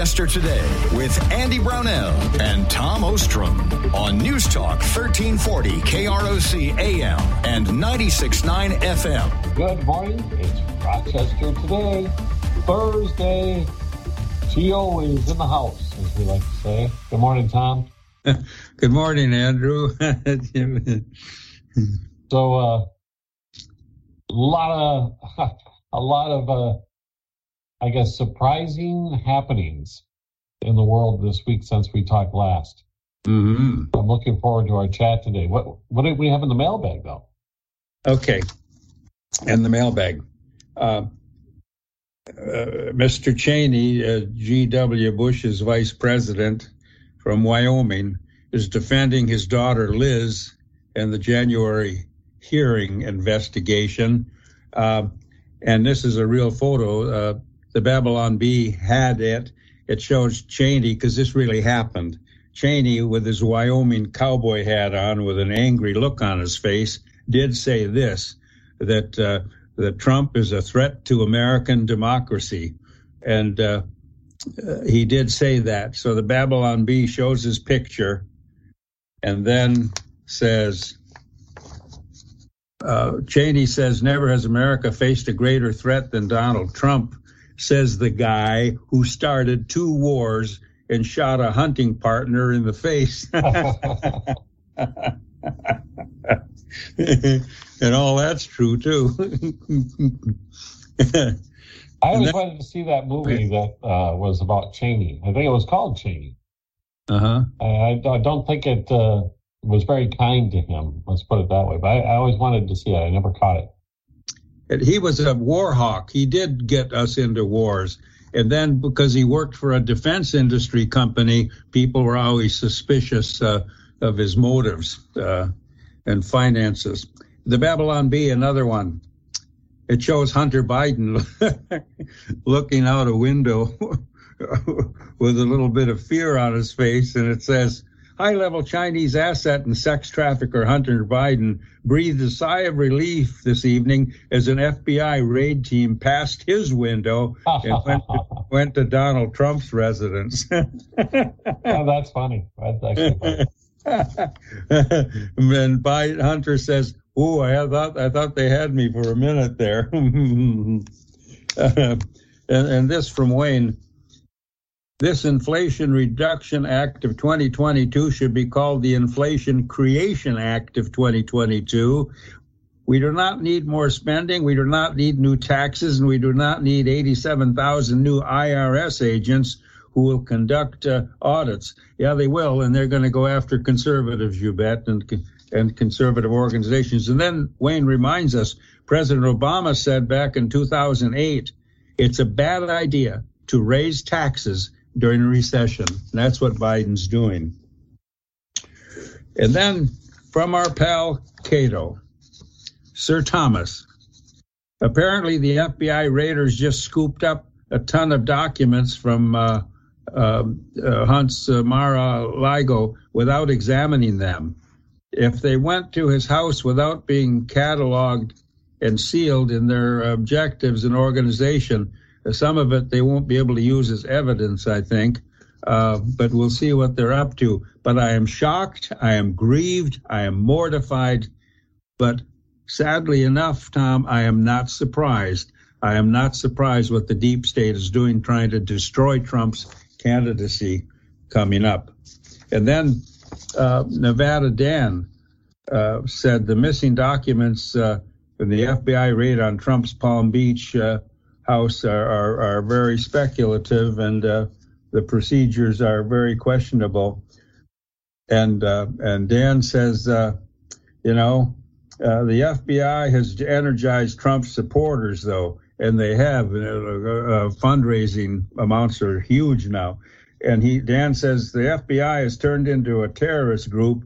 Esther Today with Andy Brownell and Tom Ostrom on News Talk 1340 KROC AM and 96.9 FM. Good morning. It's Rochester Today, Thursday. She always in the house, as we like to say. Good morning, Tom. Good morning, Andrew. so, uh, a lot of, a lot of, uh, I guess, surprising happenings in the world this week since we talked last. Mm-hmm. I'm looking forward to our chat today. What what did we have in the mailbag though? Okay, in the mailbag, uh, uh, Mr. Cheney, uh, G.W. Bush's vice president from Wyoming, is defending his daughter Liz in the January hearing investigation. Uh, and this is a real photo. The Babylon Bee had it. It shows Cheney because this really happened. Cheney, with his Wyoming cowboy hat on, with an angry look on his face, did say this: that uh, that Trump is a threat to American democracy, and uh, he did say that. So the Babylon Bee shows his picture, and then says. Uh, Cheney says, never has America faced a greater threat than Donald Trump says the guy who started two wars and shot a hunting partner in the face. and all that's true too. I always wanted to see that movie that uh, was about Cheney. I think it was called Cheney. Uh-huh. I, I don't think it uh, was very kind to him. Let's put it that way. But I, I always wanted to see it. I never caught it he was a war hawk. He did get us into wars. And then because he worked for a defense industry company, people were always suspicious uh, of his motives uh, and finances. The Babylon Bee, another one. It shows Hunter Biden looking out a window with a little bit of fear on his face, and it says, High level Chinese asset and sex trafficker Hunter Biden breathed a sigh of relief this evening as an FBI raid team passed his window and went to, went to Donald Trump's residence. oh, that's funny. That's actually funny. and Biden, Hunter says, "Oh, I thought I thought they had me for a minute there." and, and this from Wayne. This Inflation Reduction Act of 2022 should be called the Inflation Creation Act of 2022. We do not need more spending. We do not need new taxes, and we do not need 87,000 new IRS agents who will conduct uh, audits. Yeah, they will, and they're going to go after conservatives, you bet, and and conservative organizations. And then Wayne reminds us, President Obama said back in 2008, it's a bad idea to raise taxes during a recession. And that's what Biden's doing. And then from our pal Cato, Sir Thomas. Apparently, the FBI raiders just scooped up a ton of documents from uh, uh, uh, Hunt's Mar-a-Lago without examining them. If they went to his house without being cataloged and sealed in their objectives and organization, some of it they won't be able to use as evidence, I think, uh, but we'll see what they're up to. But I am shocked, I am grieved, I am mortified, but sadly enough, Tom, I am not surprised. I am not surprised what the deep state is doing, trying to destroy Trump's candidacy coming up. And then uh, Nevada Dan uh, said the missing documents uh, in the FBI raid on Trump's Palm Beach uh, House are, are, are very speculative and uh, the procedures are very questionable. And uh, and Dan says, uh, you know, uh, the FBI has energized Trump's supporters, though, and they have. Uh, fundraising amounts are huge now. And he Dan says the FBI has turned into a terrorist group.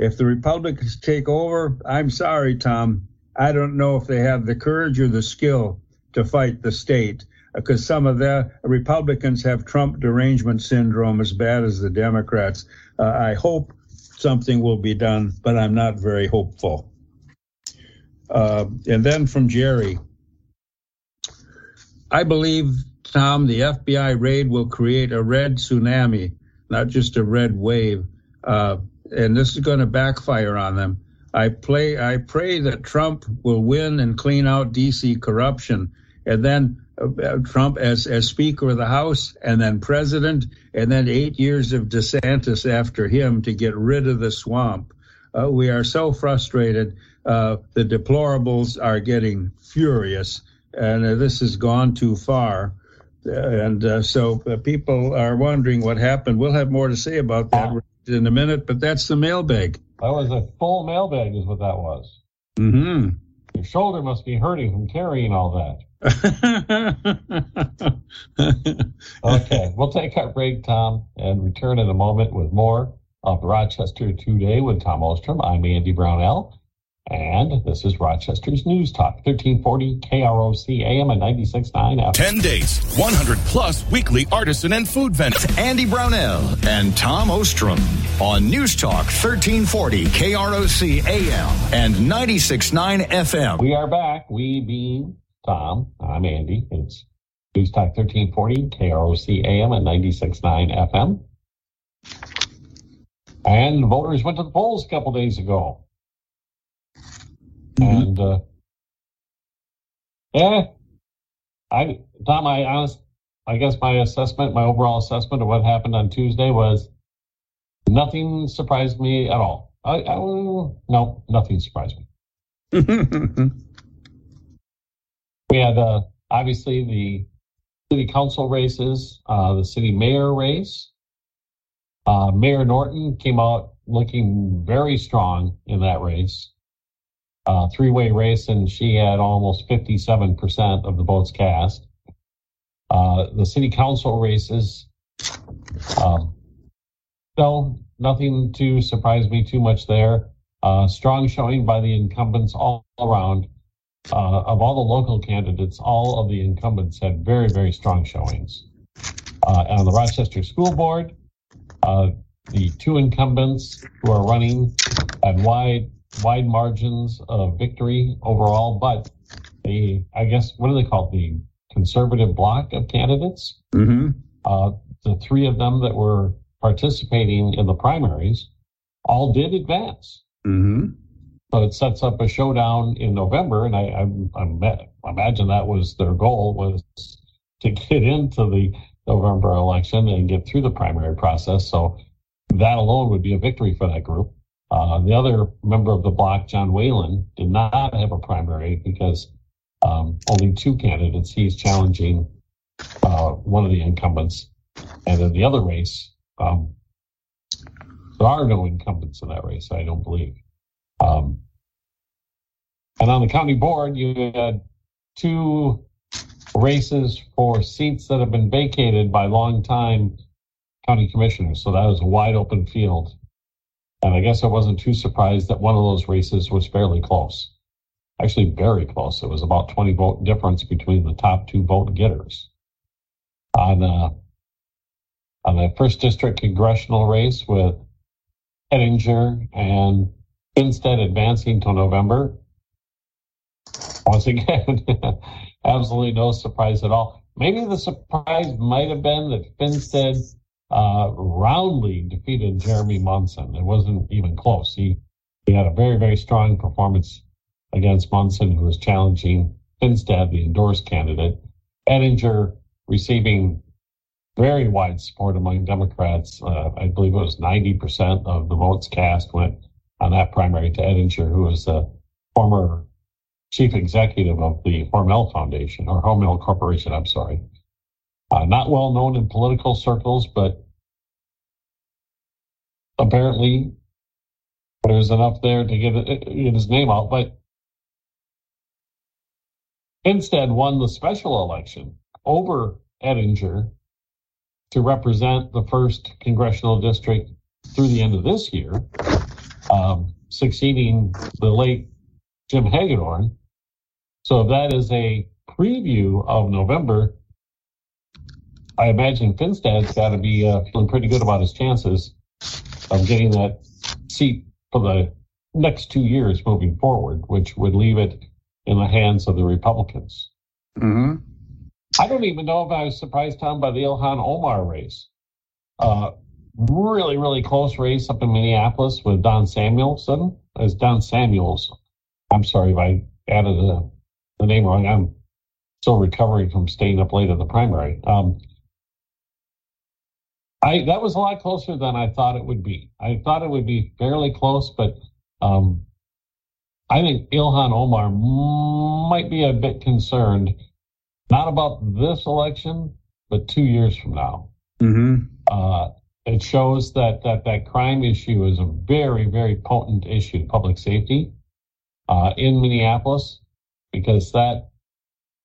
If the Republicans take over, I'm sorry, Tom. I don't know if they have the courage or the skill to fight the state because some of the Republicans have Trump derangement syndrome as bad as the Democrats. Uh, I hope something will be done, but I'm not very hopeful. Uh, and then from Jerry, I believe Tom, the FBI raid will create a red tsunami, not just a red wave. Uh, and this is going to backfire on them. I play. I pray that Trump will win and clean out DC corruption, and then uh, Trump as as Speaker of the House, and then President, and then eight years of DeSantis after him to get rid of the swamp. Uh, we are so frustrated. Uh, the deplorables are getting furious, and uh, this has gone too far. And uh, so uh, people are wondering what happened. We'll have more to say about that in a minute, but that's the mailbag. That was a full mailbag, is what that was. Mm-hmm. Your shoulder must be hurting from carrying all that. okay, we'll take our break, Tom, and return in a moment with more of Rochester Today with Tom Ostrom. I'm Andy Brownell. And this is Rochester's News Talk, 1340 KROC AM and 96.9 FM. 10 days, 100 plus weekly artisan and food vendors. Andy Brownell and Tom Ostrom on News Talk, 1340 KROC AM and 96.9 FM. We are back. We being Tom. I'm Andy. It's News Talk 1340 KROC AM and 96.9 FM. And voters went to the polls a couple days ago. Mm-hmm. And uh, yeah, I Tom, I honest, I guess my assessment, my overall assessment of what happened on Tuesday was nothing surprised me at all. I, I no, nothing surprised me. we had uh, obviously the city council races, uh, the city mayor race. Uh, mayor Norton came out looking very strong in that race uh, three way race, and she had almost 57% of the votes cast. Uh, the city council races, um, no, nothing to surprise me too much there. Uh, strong showing by the incumbents all around. Uh, of all the local candidates, all of the incumbents had very, very strong showings. Uh, on the Rochester School Board, uh, the two incumbents who are running had wide wide margins of victory overall, but the, I guess, what do they call? The conservative block of candidates. Mm-hmm. Uh, the three of them that were participating in the primaries all did advance. Mm-hmm. So it sets up a showdown in November, and I, I, I imagine that was their goal was to get into the November election and get through the primary process. So that alone would be a victory for that group. Uh, the other member of the bloc, John Whalen, did not have a primary because um, only two candidates. He's challenging uh, one of the incumbents. And in the other race, um, there are no incumbents in that race, I don't believe. Um, and on the county board, you had two races for seats that have been vacated by longtime county commissioners. So that was a wide open field. And I guess I wasn't too surprised that one of those races was fairly close. Actually, very close. It was about 20 vote difference between the top two vote getters. On, uh, on the first district congressional race with Ettinger and Finstad advancing to November. Once again, absolutely no surprise at all. Maybe the surprise might have been that Finstad uh, roundly defeated Jeremy Munson. It wasn't even close. He he had a very very strong performance against Munson, who was challenging Finstad, the endorsed candidate. Ettinger receiving very wide support among Democrats. Uh, I believe it was 90% of the votes cast went on that primary to Ettinger, who was a former chief executive of the Hormel Foundation or Hormel Corporation. I'm sorry. Uh, not well known in political circles, but apparently there's enough there to get, get his name out. But Finstad won the special election over Ettinger to represent the first congressional district through the end of this year, um, succeeding the late Jim Hagedorn. So that is a preview of November. I imagine Finstad's got to be uh, feeling pretty good about his chances of getting that seat for the next two years moving forward, which would leave it in the hands of the Republicans. Mm-hmm. I don't even know if I was surprised, Tom, by the Ilhan Omar race. Uh, really, really close race up in Minneapolis with Don Samuelson. As Don Samuels. I'm sorry if I added the, the name wrong. I'm still recovering from staying up late at the primary. Um, I that was a lot closer than I thought it would be. I thought it would be fairly close, but um, I think Ilhan Omar might be a bit concerned, not about this election, but two years from now. Mm-hmm. Uh, it shows that, that that crime issue is a very, very potent issue, public safety uh, in Minneapolis, because that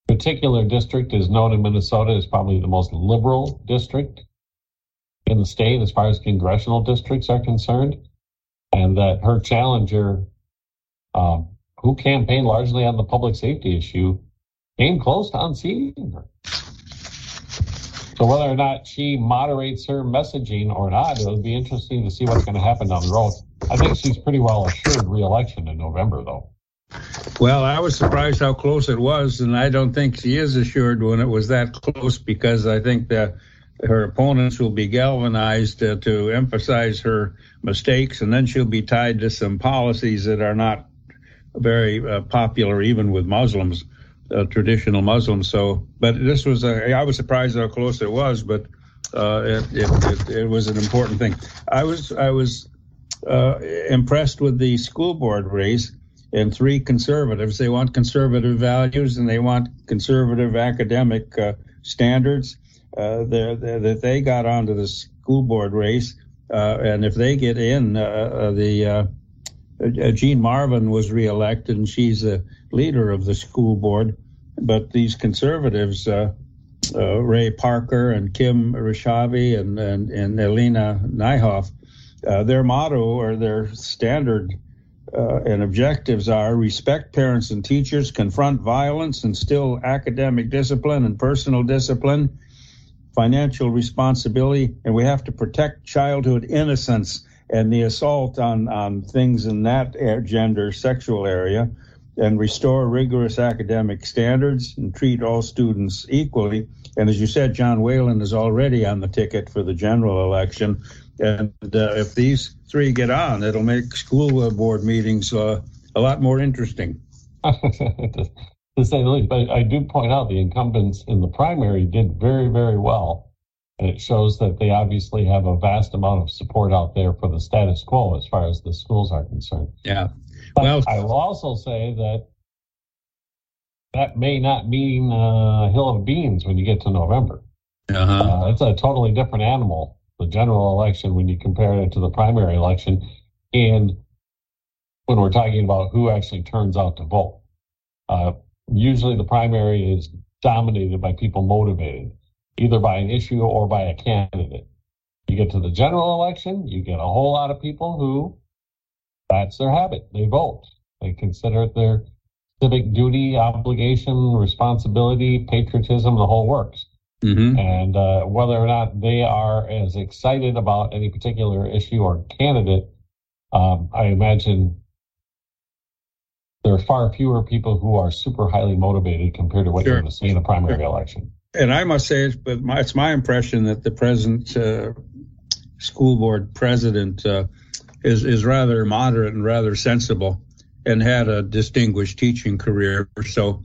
particular district is known in Minnesota as probably the most liberal district in the state as far as congressional districts are concerned, and that her challenger, um, who campaigned largely on the public safety issue, came close to unseating her. So whether or not she moderates her messaging or not, it'll be interesting to see what's going to happen down the road. I think she's pretty well assured reelection in November, though. Well, I was surprised how close it was, and I don't think she is assured when it was that close because I think that her opponents will be galvanized uh, to emphasize her mistakes, and then she'll be tied to some policies that are not very uh, popular even with Muslims uh, traditional Muslims. So, but this was a, I was surprised how close it was, but uh, it, it, it, it, was an important thing. I was I was uh, impressed with the school board race and three conservatives. They want conservative values and they want conservative academic uh, standards. Uh, that they got onto the school board race, uh, and if they get in, the Jean Marvin was reelected, and she's the leader of the school board. But these conservatives, uh, uh, Ray Parker and Kim Rishavi and, and, and Elena Niehoff, uh, their motto or their standard uh, and objectives are respect parents and teachers, confront violence, instill academic discipline and personal discipline, financial responsibility, and we have to protect childhood innocence and the assault on, on things in that gender sexual area and restore rigorous academic standards and treat all students equally. And as you said, John Whalen is already on the ticket for the general election. And uh, if these three get on, it'll make school board meetings uh, a lot more interesting. to say the least, but I do point out the incumbents in the primary did very, very well and it shows that they obviously have a vast amount of support out there for the status quo as far as the schools are concerned. Yeah. But well, I will also say that that may not mean a hill of beans when you get to November. Uh-huh. Uh, it's a totally different animal, the general election, when you compare it to the primary election. And when we're talking about who actually turns out to vote, uh, usually the primary is dominated by people motivated either by an issue or by a candidate. You get to the general election, you get a whole lot of people who that's their habit. They vote. They consider it their civic duty, obligation, responsibility, patriotism, the whole works. Mm-hmm. And uh, whether or not they are as excited about any particular issue or candidate, um, I imagine there are far fewer people who are super highly motivated compared to what sure. you're going to see in a primary sure. election and I must say, but my, it's my impression that the present uh, school board president uh, is is rather moderate and rather sensible, and had a distinguished teaching career. So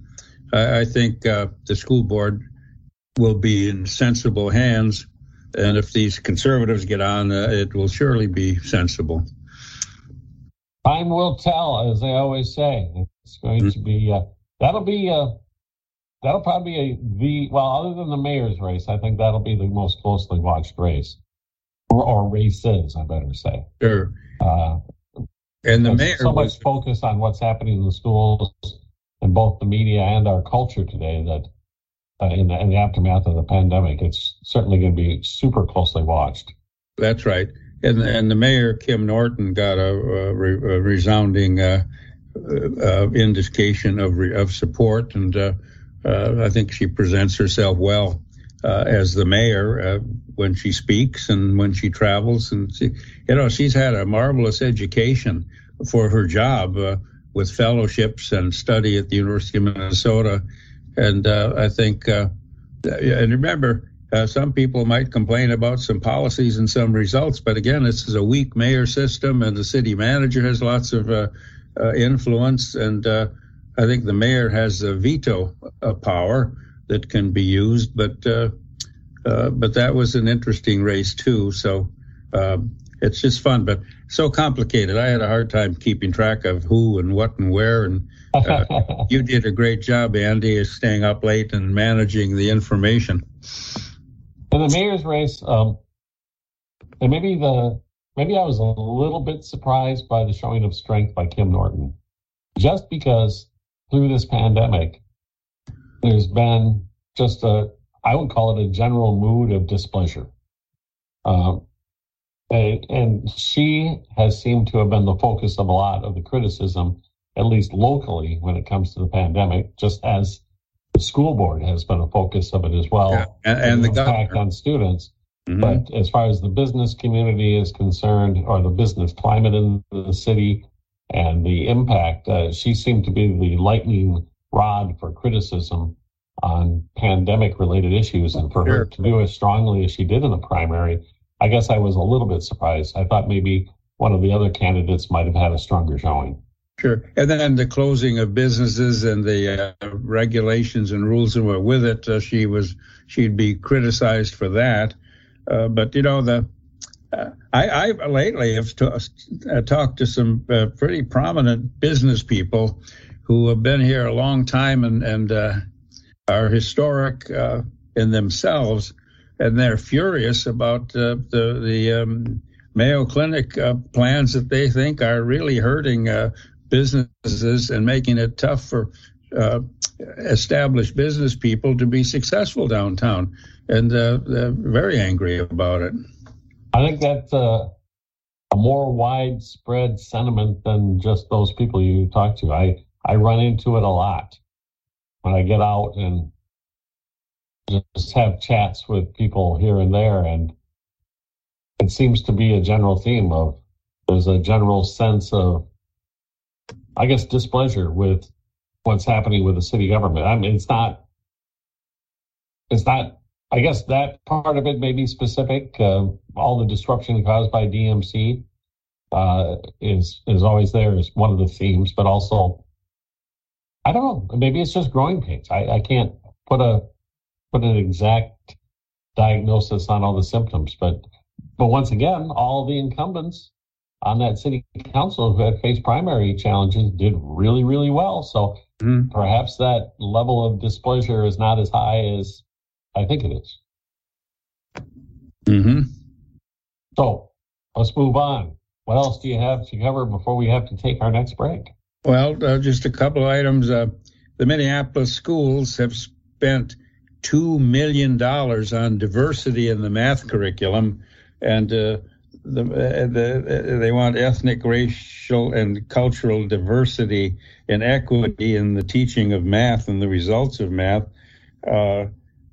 I, I think uh, the school board will be in sensible hands, and if these conservatives get on, uh, it will surely be sensible. Time will tell, as they always say. It's going mm-hmm. to be uh, that'll be uh, that'll probably be a, the well, other than the mayor's race, I think that'll be the most closely watched race, or, or races, I better say. Sure. Uh, and the mayor so much was, focus on what's happening in the schools and both the media and our culture today that uh, in, the, in the aftermath of the pandemic, it's certainly going to be super closely watched. That's right. And and the mayor Kim Norton got a, a, re, a resounding uh, uh, indication of re, of support and uh, uh, I think she presents herself well uh, as the mayor uh, when she speaks and when she travels. And she, you know, she's had a marvelous education for her job uh, with fellowships and study at the University of Minnesota. And uh, I think uh, and remember, uh, some people might complain about some policies and some results, but again, this is a weak mayor system, and the city manager has lots of uh, uh, influence, and uh, I think the mayor has a veto uh, power that can be used. But uh, but that was an interesting race too. So um, it's just fun, but so complicated. I had a hard time keeping track of who and what and where. And uh, you did a great job, Andy, staying up late and managing the information. In the mayor's race, um, and maybe the maybe I was a little bit surprised by the showing of strength by Kim Norton, just because through this pandemic, there's been just a I would call it a general mood of displeasure. Um, and, and she has seemed to have been the focus of a lot of the criticism, at least locally, when it comes to the pandemic, just as the school board has been a focus of it as well. Yeah. And, and the impact governor. on students. Mm-hmm. But as far as the business community is concerned, or the business climate in the city and the impact, uh, she seemed to be the lightning rod for criticism on pandemic related issues. And for sure. her to do as strongly as she did in the primary, I guess I was a little bit surprised. I thought maybe one of the other candidates might have had a stronger showing. Sure. And then the closing of businesses and the uh, regulations and rules that were with it, uh, she was she'd be criticized for that. Uh, but you know the I, I lately have uh, talked to some uh, pretty prominent business people who have been here a long time and and are historic in themselves and they're furious about uh, the the um, Mayo Clinic uh, plans that they think are really hurting uh, businesses and making it tough for uh, established business people to be successful downtown, and uh, they're very angry about it. I think that's a, a more widespread sentiment than just those people you talk to. I I run into it a lot when I get out and just have chats with people here and there, and it seems to be a general theme of there's a general sense of, I guess, displeasure with what's happening with the city government. I mean, it's not, it's not. I guess that part of it may be specific. Uh, all the disruption caused by DMC uh, is is always there as one of the themes, but also, I don't know. Maybe it's just growing pains. I, I can't put a put an exact diagnosis on all the symptoms, but but once again, all the incumbents on that city council who had faced primary challenges did really, really well. So mm-hmm. perhaps that level of displeasure is not as high as I think it is. Mm-hmm. So let's move on. What else do you have to cover before we have to take our next break? Well, uh, just a couple of items. Uh, the Minneapolis schools have spent $2 million on diversity in the math curriculum. And uh, the, uh, the, they want ethnic, racial, and cultural diversity and equity in the teaching of math and the results of math. Uh,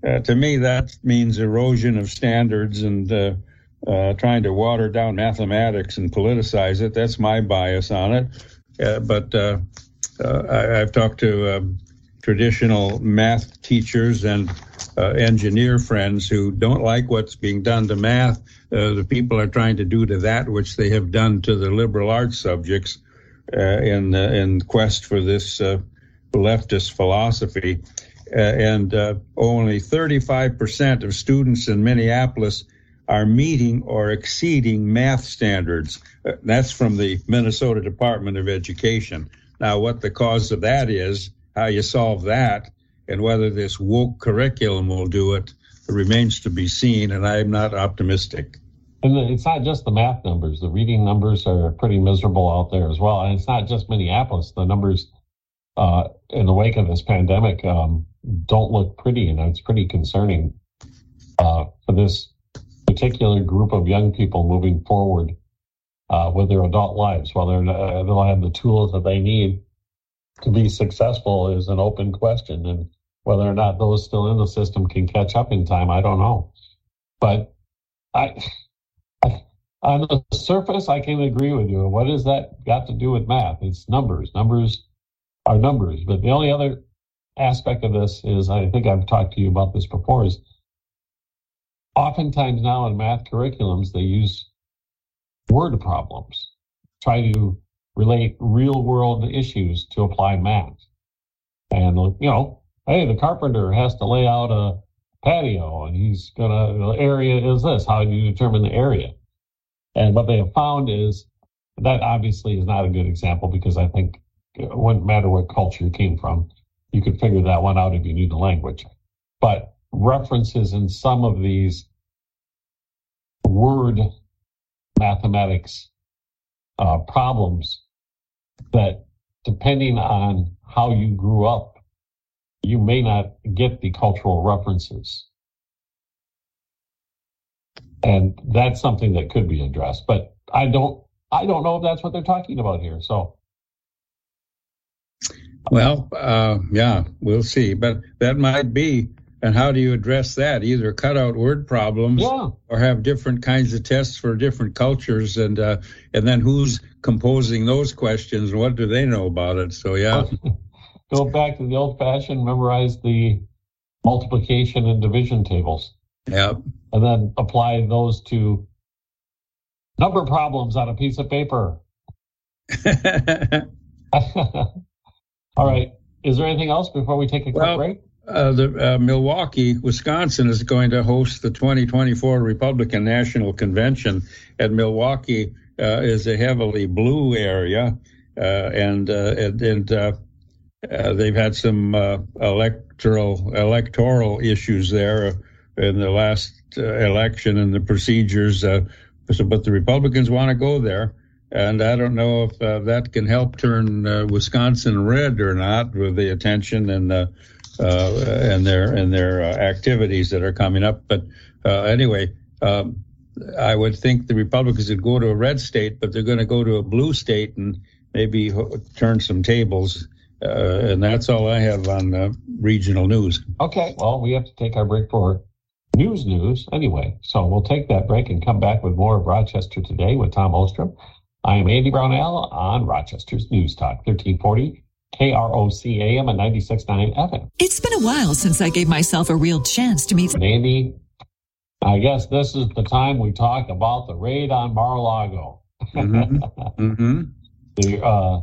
uh, to me, that means erosion of standards and uh, uh, trying to water down mathematics and politicize it. That's my bias on it. but I, have talked to um, traditional math teachers and uh, engineer friends who don't like what's being done to math. Uh, the people are trying to do to that which they have done to the liberal arts subjects uh, in uh, in quest for this uh, leftist philosophy. Uh, and only 35% of students in Minneapolis are meeting or exceeding math standards. that's from the Minnesota Department of Education. Now, what the cause of that is how you solve that and whether this woke curriculum will do it remains to be seen, and I'm not optimistic. And it's not just the math numbers. The reading numbers are pretty miserable out there as well. And it's not just Minneapolis. The numbers uh, in the wake of this pandemic um, don't look pretty, and it's pretty concerning uh, for this particular group of young people moving forward uh, with their adult lives. While they're, uh, they'll have the tools that they need to be successful is an open question. And whether or not those still in the system can catch up in time, I don't know. But I on the surface, I can agree with you. What has that got to do with math? It's numbers. Numbers are numbers. But the only other aspect of this is I think I've talked to you about this before is oftentimes now in math curriculums they use word problems, try to relate real world issues to apply math. And you know, hey, the carpenter has to lay out a patio and he's gonna the area is this. How do you determine the area? And what they have found is that obviously is not a good example because I think it wouldn't matter what culture you came from, you could figure that one out if you knew the language. But references in some of these word mathematics uh, problems that depending on how you grew up, you may not get the cultural references. And that's something that could be addressed, but I don't, I don't know if that's what they're talking about here. So. Well, uh, yeah, we'll see, but that might be. And how do you address that? Either cut out word problems yeah. or have different kinds of tests for different cultures, and uh, and then who's composing those questions what do they know about it? So yeah, go back to the old-fashioned memorize the multiplication and division tables. Yeah, and then apply those to number problems on a piece of paper. All right. Is there anything else before we take a quick well, break? Uh, the uh, Milwaukee, Wisconsin is going to host the 2024 Republican National Convention. And Milwaukee uh, is a heavily blue area, uh, and uh, and, and uh, they've had some electoral electoral issues there in the last election and the procedures. so, but the Republicans want to go there. And I don't know if that can help turn Wisconsin red or not with the attention and and their and their uh, activities that are coming up. But uh, anyway, um, I would think the Republicans would go to a red state, but they're going to go to a blue state and maybe turn some tables. Uh, and that's all I have on uh, regional news. Okay, well, we have to take our break for news news anyway. So we'll take that break and come back with more of Rochester Today with Tom Ostrom. I am Andy Brownell on Rochester's News Talk 1340 KROC AM and 96.9 FM. It's been a while since I gave myself a real chance to meet. Andy, I guess this is the time we talk about the raid on Mar-a-Lago. Mm-hmm. mm-hmm. The, uh,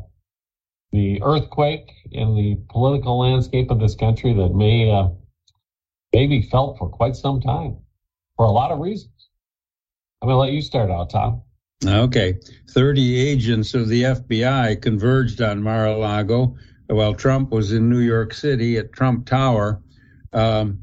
the earthquake in the political landscape of this country that may, uh, may be felt for quite some time for a lot of reasons. I'm going to let you start out, Tom. Okay. 30 agents of the FBI converged on Mar a Lago while Trump was in New York City at Trump Tower. Um,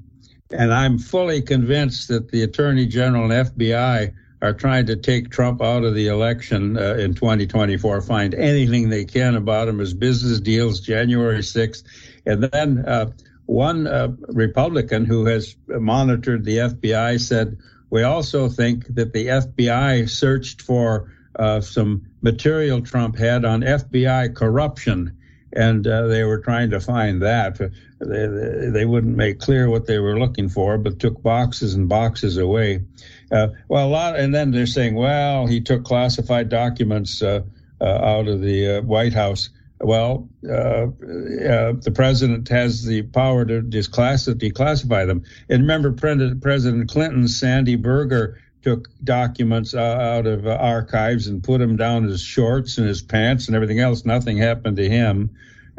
and I'm fully convinced that the Attorney General and FBI are trying to take Trump out of the election uh, in 2024, find anything they can about him as business deals January 6th. And then uh, one uh, Republican who has monitored the FBI said, we also think that the FBI searched for uh, some material Trump had on FBI corruption, and uh, they were trying to find that. They, they wouldn't make clear what they were looking for, but took boxes and boxes away. Uh, well, a lot, and then they're saying, well, he took classified documents uh, uh, out of the uh, White House. Well, uh, uh, the president has the power to declassify them. And remember, President Clinton, Sandy Berger took documents uh, out of uh, archives and put them down his shorts and his pants and everything else. Nothing happened to him.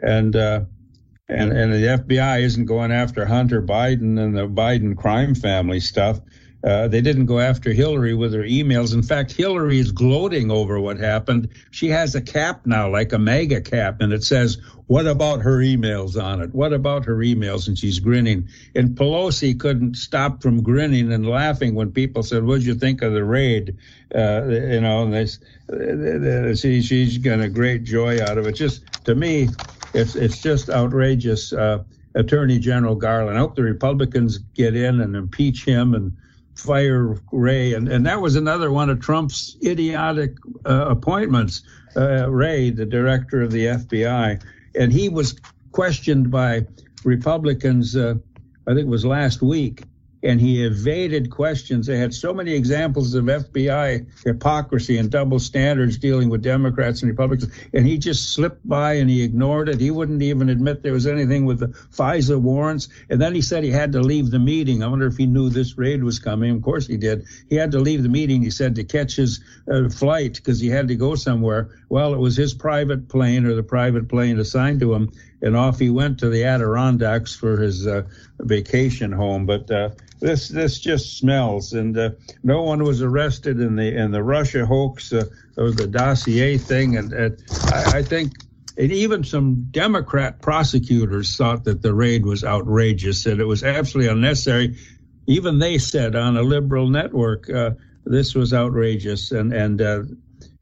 And uh, and and the FBI isn't going after Hunter Biden and the Biden crime family stuff. Uh, they didn't go after Hillary with her emails. In fact, Hillary is gloating over what happened. She has a cap now, like a MAGA cap, and it says, What about her emails on it? What about her emails? And she's grinning. And Pelosi couldn't stop from grinning and laughing when people said, What'd you think of the raid? Uh, you know, and they, she, she's got a great joy out of it. Just to me, it's, it's just outrageous. Uh, Attorney General Garland. I hope the Republicans get in and impeach him and fire Wray, and, and that was another one of Trump's idiotic uh, appointments. Uh, Wray, the director of the FBI, and he was questioned by Republicans. Uh, I think it was last week, and he evaded questions. They had so many examples of FBI hypocrisy and double standards dealing with Democrats and Republicans, and he just slipped by and he ignored it. He wouldn't even admit there was anything with the FISA warrants. And then he said he had to leave the meeting. I wonder if he knew this raid was coming. Of course he did. He had to leave the meeting, he said, to catch his uh, flight because he had to go somewhere. Well, it was his private plane or the private plane assigned to him, and off he went to the Adirondacks for his uh, vacation home. But uh, this this just smells, and uh, no one was arrested in the in the Russia hoax uh, or the dossier thing, and, and I, I think. And even some Democrat prosecutors thought that the raid was outrageous and it was absolutely unnecessary. Even they said on a liberal network, uh, this was outrageous, and and uh,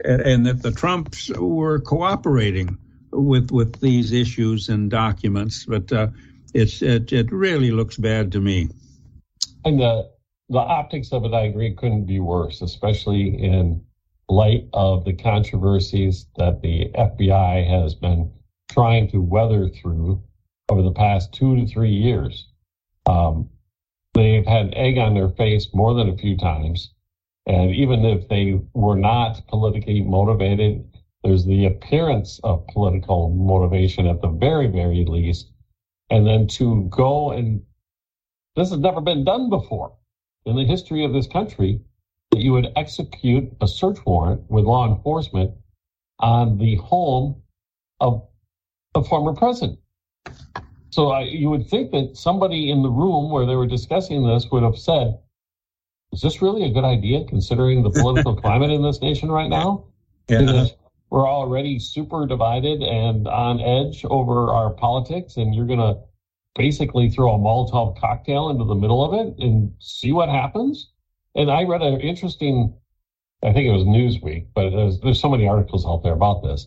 and that the Trumps were cooperating with with these issues and documents. But uh, it's it, it really looks bad to me. And the the optics of it, I agree, couldn't be worse, especially in light of the controversies that the FBI has been trying to weather through over the past two to three years. Um, they've had egg on their face more than a few times. And even if they were not politically motivated, there's the appearance of political motivation at the very, very least. And then to go and this has never been done before in the history of this country that you would execute a search warrant with law enforcement on the home of a former president. So I, you would think that somebody in the room where they were discussing this would have said, is this really a good idea considering the political climate in this nation right now? Yeah. We're already super divided and on edge over our politics, and you're going to basically throw a Molotov cocktail into the middle of it and see what happens. And I read an interesting, I think it was Newsweek, but there's, there's so many articles out there about this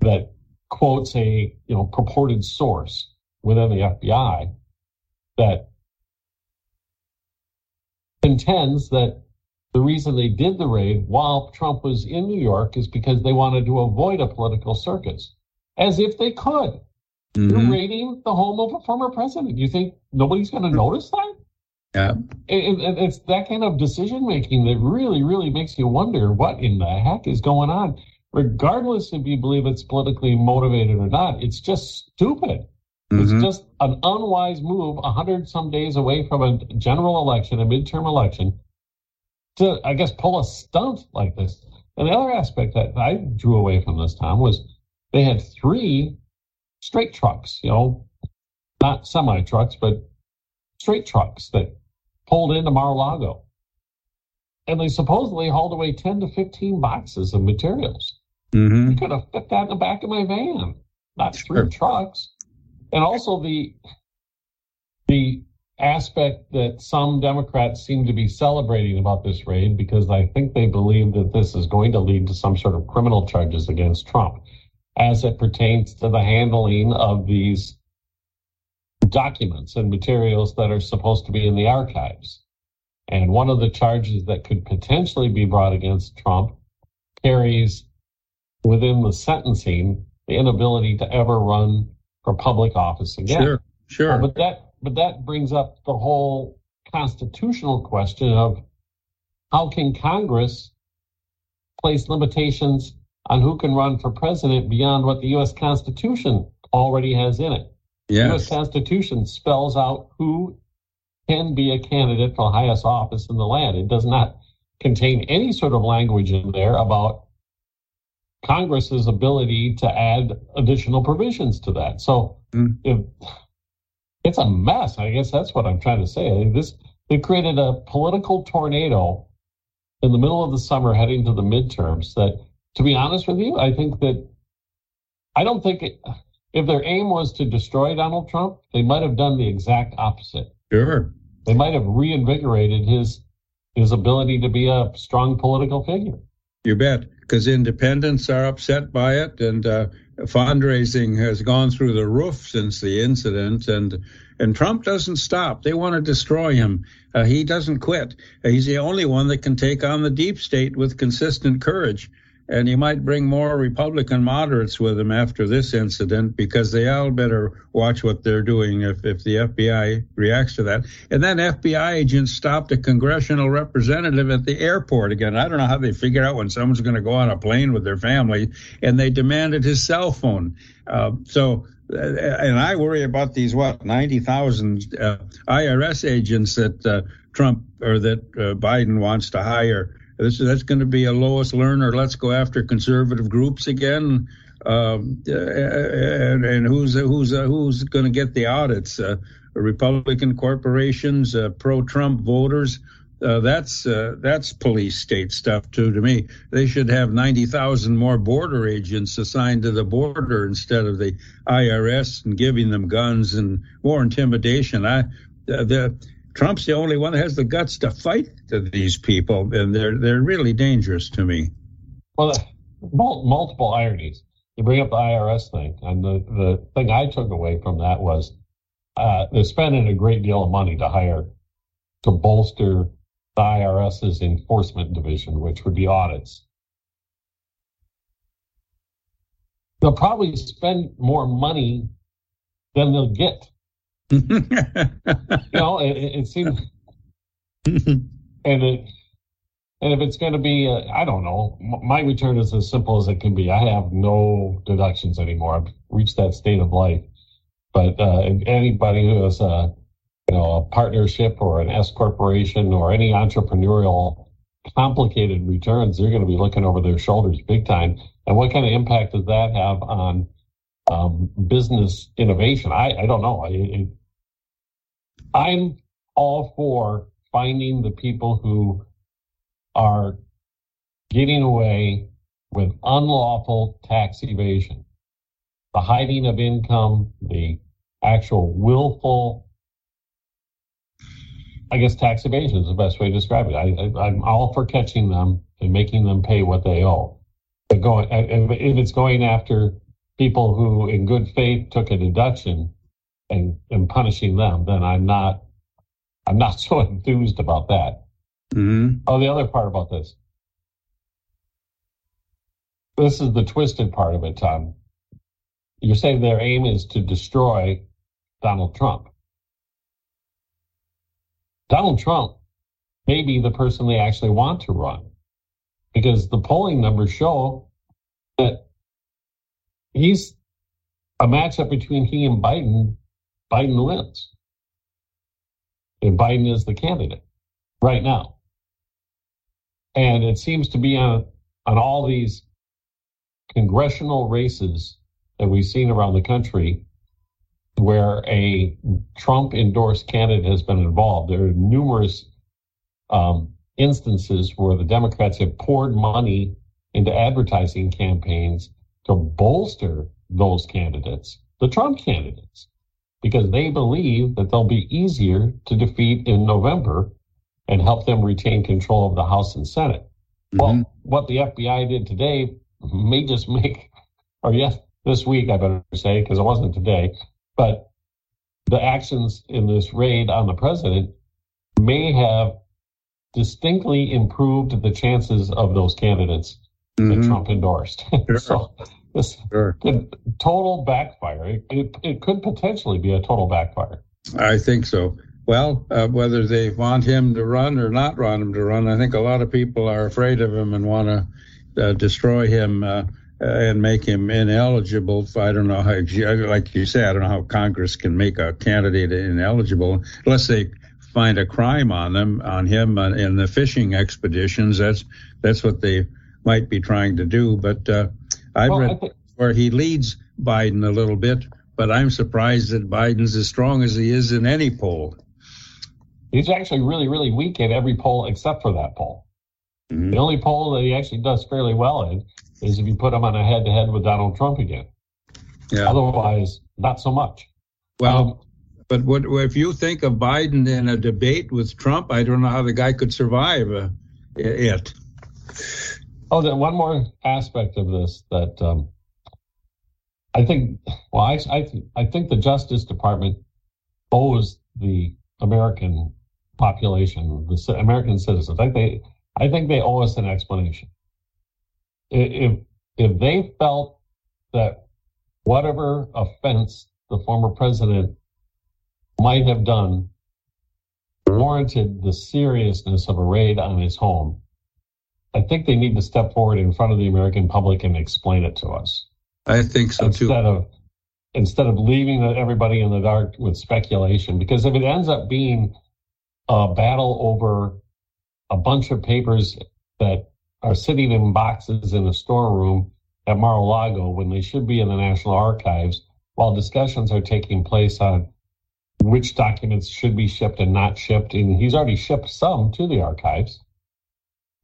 that quotes a you know purported source within the FBI that contends that the reason they did the raid while Trump was in New York is because they wanted to avoid a political circus, as if they could. Mm-hmm. You're raiding the home of a former president. You think nobody's going to notice that? Yeah. It, it, it's that kind of decision making that really, really makes you wonder what in the heck is going on. Regardless if you believe it's politically motivated or not, it's just stupid. Mm-hmm. It's just an unwise move, a hundred some days away from a general election, a midterm election, to I guess pull a stunt like this. And the other aspect that I drew away from this, Tom, was they had three straight trucks, you know, not semi trucks, but straight trucks that pulled into Mar-a-Lago. And they supposedly hauled away 10 to 15 boxes of materials. Mm-hmm. You could have fit that in the back of my van, not three sure. trucks and also the the aspect that some Democrats seem to be celebrating about this raid because I think they believe that this is going to lead to some sort of criminal charges against Trump as it pertains to the handling of these documents and materials that are supposed to be in the archives. And one of the charges that could potentially be brought against Trump carries within the sentencing the inability to ever run for public office again. Sure, sure. Uh, but that but that brings up the whole constitutional question of how can Congress place limitations on who can run for president beyond what the U.S. Constitution already has in it. Yes. The U.S. Constitution spells out who can be a candidate for the highest office in the land. It does not contain any sort of language in there about Congress's ability to add additional provisions to that. So mm. if it's a mess, I guess that's what I'm trying to say. This they created a political tornado in the middle of the summer heading to the midterms that to be honest with you, I think that I don't think it, if their aim was to destroy Donald Trump, they might have done the exact opposite. Sure. They might have reinvigorated his his ability to be a strong political figure. You bet, because independents are upset by it, and uh, fundraising has gone through the roof since the incident, and and Trump doesn't stop. They want to destroy him. Uh, he doesn't quit. Uh, he's the only one that can take on the deep state with consistent courage. And he might bring more Republican moderates with him after this incident because they all better watch what they're doing if, if the FBI reacts to that. And then FBI agents stopped a congressional representative at the airport again. I don't know how they figure out when someone's going to go on a plane with their family, and they demanded his cell phone. Uh, so uh, and I worry about these what ninety thousand uh, IRS agents that uh, Trump or that uh, Biden wants to hire. This that's going to be a lowest learner. Let's go after conservative groups again. Um, and, and, who's who's who's going to get the audits? Republican corporations, pro-Trump voters. Uh, that's uh, that's police state stuff too. To me, they should have ninety thousand more border agents assigned to the border instead of the IRS and giving them guns and more intimidation. I the Trump's the only one that has the guts to fight to these people, and they're they're really dangerous to me. Well, multiple ironies. You bring up the IRS thing, and the the thing I took away from that was uh, they're spending a great deal of money to hire to bolster the IRS's enforcement division, which would be audits. They'll probably spend more money than they'll get. you know, it, it seems, and it, and if it's going to be, uh, I don't know, my return is as simple as it can be. I have no deductions anymore. I've reached that state of life. But uh, anybody who has uh, you know, a partnership or an S corporation or any entrepreneurial complicated returns, they're going to be looking over their shoulders big time. And what kind of impact does that have on um, business innovation? I, I don't know. I, I'm all for finding the people who are getting away with unlawful tax evasion, the hiding of income, the actual willful I guess tax evasion is the best way to describe it. I, am all for catching them and making them pay what they owe. But going, if it's going after people who, in good faith, took a deduction and, and punishing them, then I'm not, I'm not so enthused about that. Mm-hmm. Oh, the other part about this. This is the twisted part of it, Tom. You're saying their aim is to destroy Donald Trump. Donald Trump may be the person they actually want to run because the polling numbers show that he's a matchup between he and Biden. Biden wins. And Biden is the candidate right now. And it seems to be on, on all these congressional races that we've seen around the country where a Trump endorsed candidate has been involved. There are numerous um, instances where the Democrats have poured money into advertising campaigns to bolster those candidates, the Trump candidates, because they believe that they'll be easier to defeat in November and help them retain control of the House and Senate. Mm-hmm. Well, what the FBI did today may just make, or yes, this week, I better say, because it wasn't today, but the actions in this raid on the president may have distinctly improved the chances of those candidates mm-hmm. that Trump endorsed. Sure. so this sure. could total backfire. It, it, it, could potentially be a total backfire. I think so. Well, uh, whether they want him to run or not want him to run, I think a lot of people are afraid of him and want to uh, destroy him. Uh, and make him ineligible. I don't know how, like you say, I don't know how Congress can make a candidate ineligible unless they find a crime on them, on him uh, in the fishing expeditions. That's that's what they might be trying to do. But uh, I've well, read think- where he leads Biden a little bit, but I'm surprised that Biden's as strong as he is in any poll. He's actually really, really weak in every poll except for that poll. Mm-hmm. The only poll that he actually does fairly well in is if you put him on a head to head with Donald Trump again. Yeah. Otherwise, not so much. Well, um, but what, if you think of Biden in a debate with Trump, I don't know how the guy could survive uh, it. Oh, then one more aspect of this that um, I think, well, I, I, I think the Justice Department owes the American population, the American citizens. I think they, I think they owe us an explanation if if they felt that whatever offense the former president might have done warranted the seriousness of a raid on his home, I think they need to step forward in front of the American public and explain it to us. I think so instead too. of instead of leaving everybody in the dark with speculation. Because if it ends up being a battle over a bunch of papers that are sitting in boxes in a storeroom at Mar-a-Lago when they should be in the National Archives, while discussions are taking place on which documents should be shipped and not shipped, and he's already shipped some to the archives.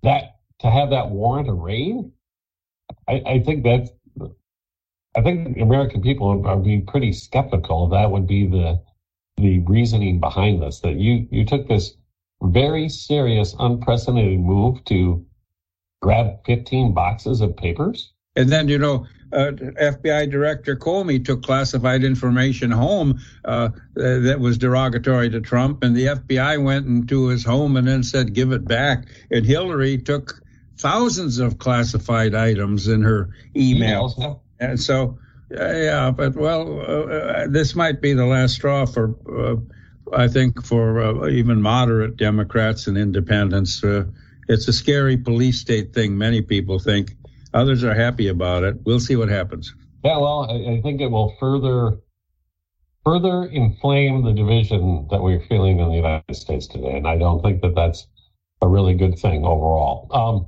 That to have that warrant a raid, I, I think that I think American people are being pretty skeptical. That would be the the reasoning behind this. That you you took this very serious, unprecedented move to grab 15 boxes of papers. And then, you know, uh, FBI Director Comey took classified information home uh, that was derogatory to Trump, and the FBI went into his home and then said, "Give it back." And Hillary took thousands of classified items in her emails, emails and so, uh, yeah. But well, uh, uh, this might be the last straw for, uh, I think, for even moderate Democrats and independents. it's a scary police state thing. Many people think. Others are happy about it. We'll see what happens. Yeah, well, I, I think it will further further inflame the division that we're feeling in the United States today, and I don't think that that's a really good thing overall. Um,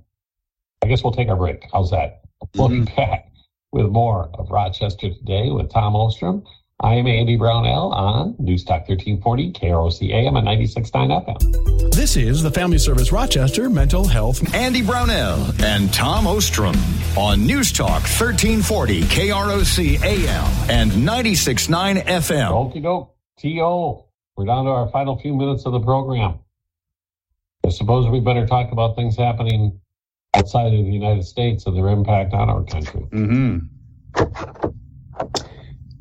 I guess we'll take our break. How's that? We'll be mm-hmm. back with more of Rochester Today with Tom Ostrom. I am Andy Brownell on News Talk 1340, KROC AM and 96.9 FM. This is the Family Service Rochester Mental Health. Andy Brownell and Tom Ostrom on News Talk 1340, KROC AM and 96.9 FM. Okie doke. T.O. We're down to our final few minutes of the program. I suppose we better talk about things happening outside of the United States and their impact on our country. Mm-hmm.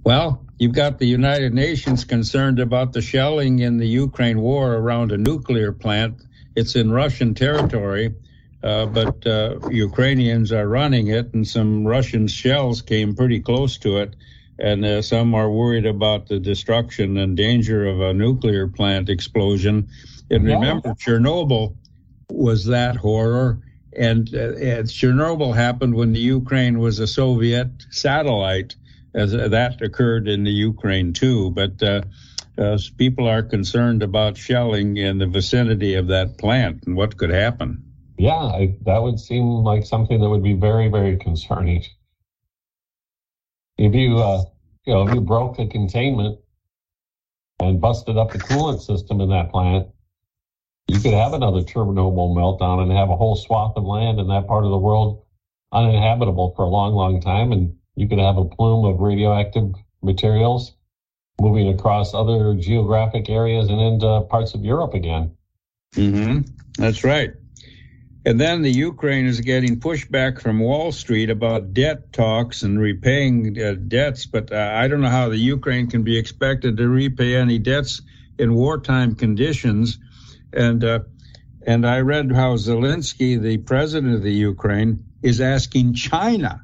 Well, you've got the United Nations concerned about the shelling in the Ukraine war around a nuclear plant. It's in Russian territory, uh, but uh, Ukrainians are running it, and some Russian shells came pretty close to it. And uh, some are worried about the destruction and danger of a nuclear plant explosion. And remember, Chernobyl was that horror. And, uh, and Chernobyl happened when the Ukraine was a Soviet satellite as that occurred in the Ukraine too. But uh, uh, people are concerned about shelling in the vicinity of that plant and what could happen. Yeah, I, that would seem like something that would be very, very concerning. If you, uh, you know, if you broke the containment and busted up the coolant system in that plant, you could have another Chernobyl meltdown and have a whole swath of land in that part of the world uninhabitable for a long, long time. And you could have a plume of radioactive materials moving across other geographic areas and into parts of Europe again. Mm-hmm. That's right. And then the Ukraine is getting pushback from Wall Street about debt talks and repaying uh, debts, but uh, I don't know how the Ukraine can be expected to repay any debts in wartime conditions. And uh, and I read how Zelensky, the president of the Ukraine, is asking China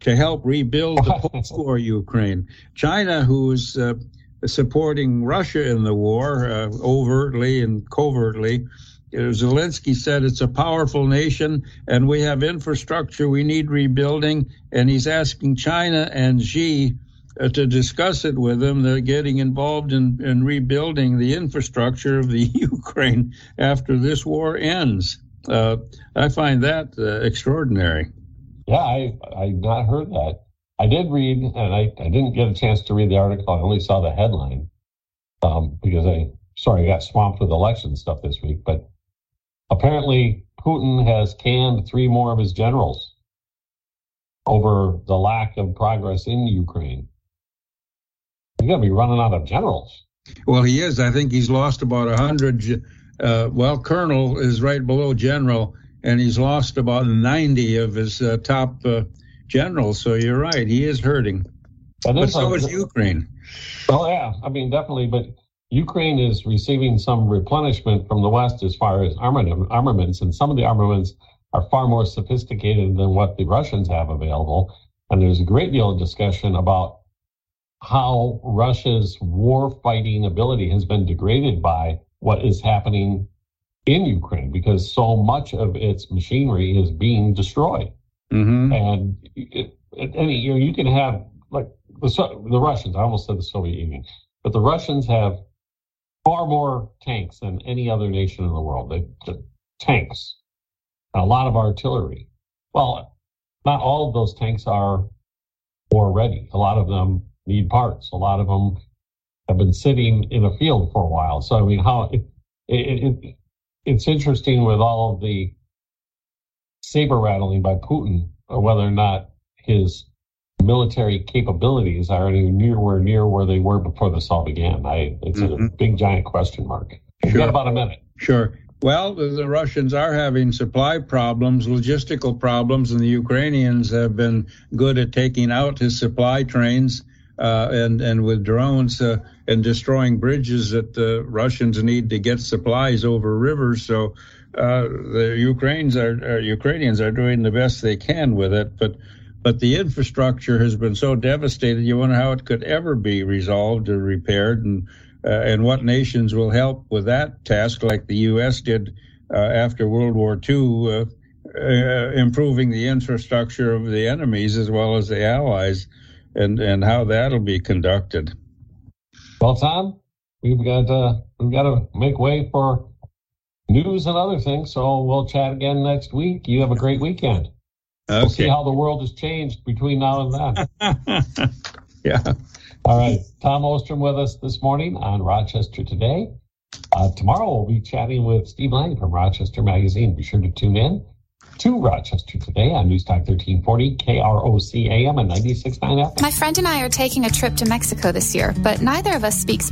to help rebuild the post-war Ukraine. China, who's uh, supporting Russia in the war uh, overtly and covertly, Zelensky said it's a powerful nation and we have infrastructure we need rebuilding. And he's asking China and Xi uh, to discuss it with them. They're getting involved in, in rebuilding the infrastructure of the Ukraine after this war ends. Uh, I find that uh, extraordinary. Yeah, I I not heard that. I did read, and I, I didn't get a chance to read the article. I only saw the headline um, because I sorry I got swamped with election stuff this week. But apparently, Putin has canned three more of his generals over the lack of progress in Ukraine. He's going to be running out of generals. Well, he is. I think he's lost about a hundred. Uh, well, colonel is right below general and he's lost about 90 of his uh, top uh, generals. So you're right, he is hurting. But so is Ukraine. Well, yeah, I mean, definitely. But Ukraine is receiving some replenishment from the West as far as armament, armaments, and some of the armaments are far more sophisticated than what the Russians have available. And there's a great deal of discussion about how Russia's war fighting ability has been degraded by what is happening in Ukraine because so much of its machinery is being destroyed. Mm-hmm. And it, any, you know, you can have like the, the Russians, I almost said the Soviet Union, but the Russians have far more tanks than any other nation in the world. They, the tanks, a lot of artillery. Well, not all of those tanks are war ready. A lot of them need parts. A lot of them have been sitting in a field for a while. So, I mean, how it, it, it, it's interesting with all of the saber rattling by Putin, whether or not his military capabilities are anywhere near where they were before this all began. I, it's mm-hmm. a big, giant question mark. We've sure. got about a minute. Sure. Well, the Russians are having supply problems, logistical problems, and the Ukrainians have been good at taking out his supply trains uh, and and with drones uh, and destroying bridges that the Russians need to get supplies over rivers. So uh, the Ukrainians are uh, Ukrainians are doing the best they can with it, but but the infrastructure has been so devastated. You wonder how it could ever be resolved or repaired, and uh, and what nations will help with that task, like the U.S. did uh, after World War II. improving the infrastructure of the enemies as well as the allies and and how that'll be conducted. Well, Tom, we've got uh, we've got to make way for news and other things. So we'll chat again next week. You have a great weekend. Okay. We'll see how the world has changed between now and then. yeah. All right. Tom Ostrom with us this morning on Rochester Today. Uh, tomorrow we'll be chatting with Steve Lang from Rochester Magazine. Be sure to tune in to Rochester today on Newstalk 1340, KROC AM and 96.9 FM. My friend and I are taking a trip to Mexico this year, but neither of us speaks.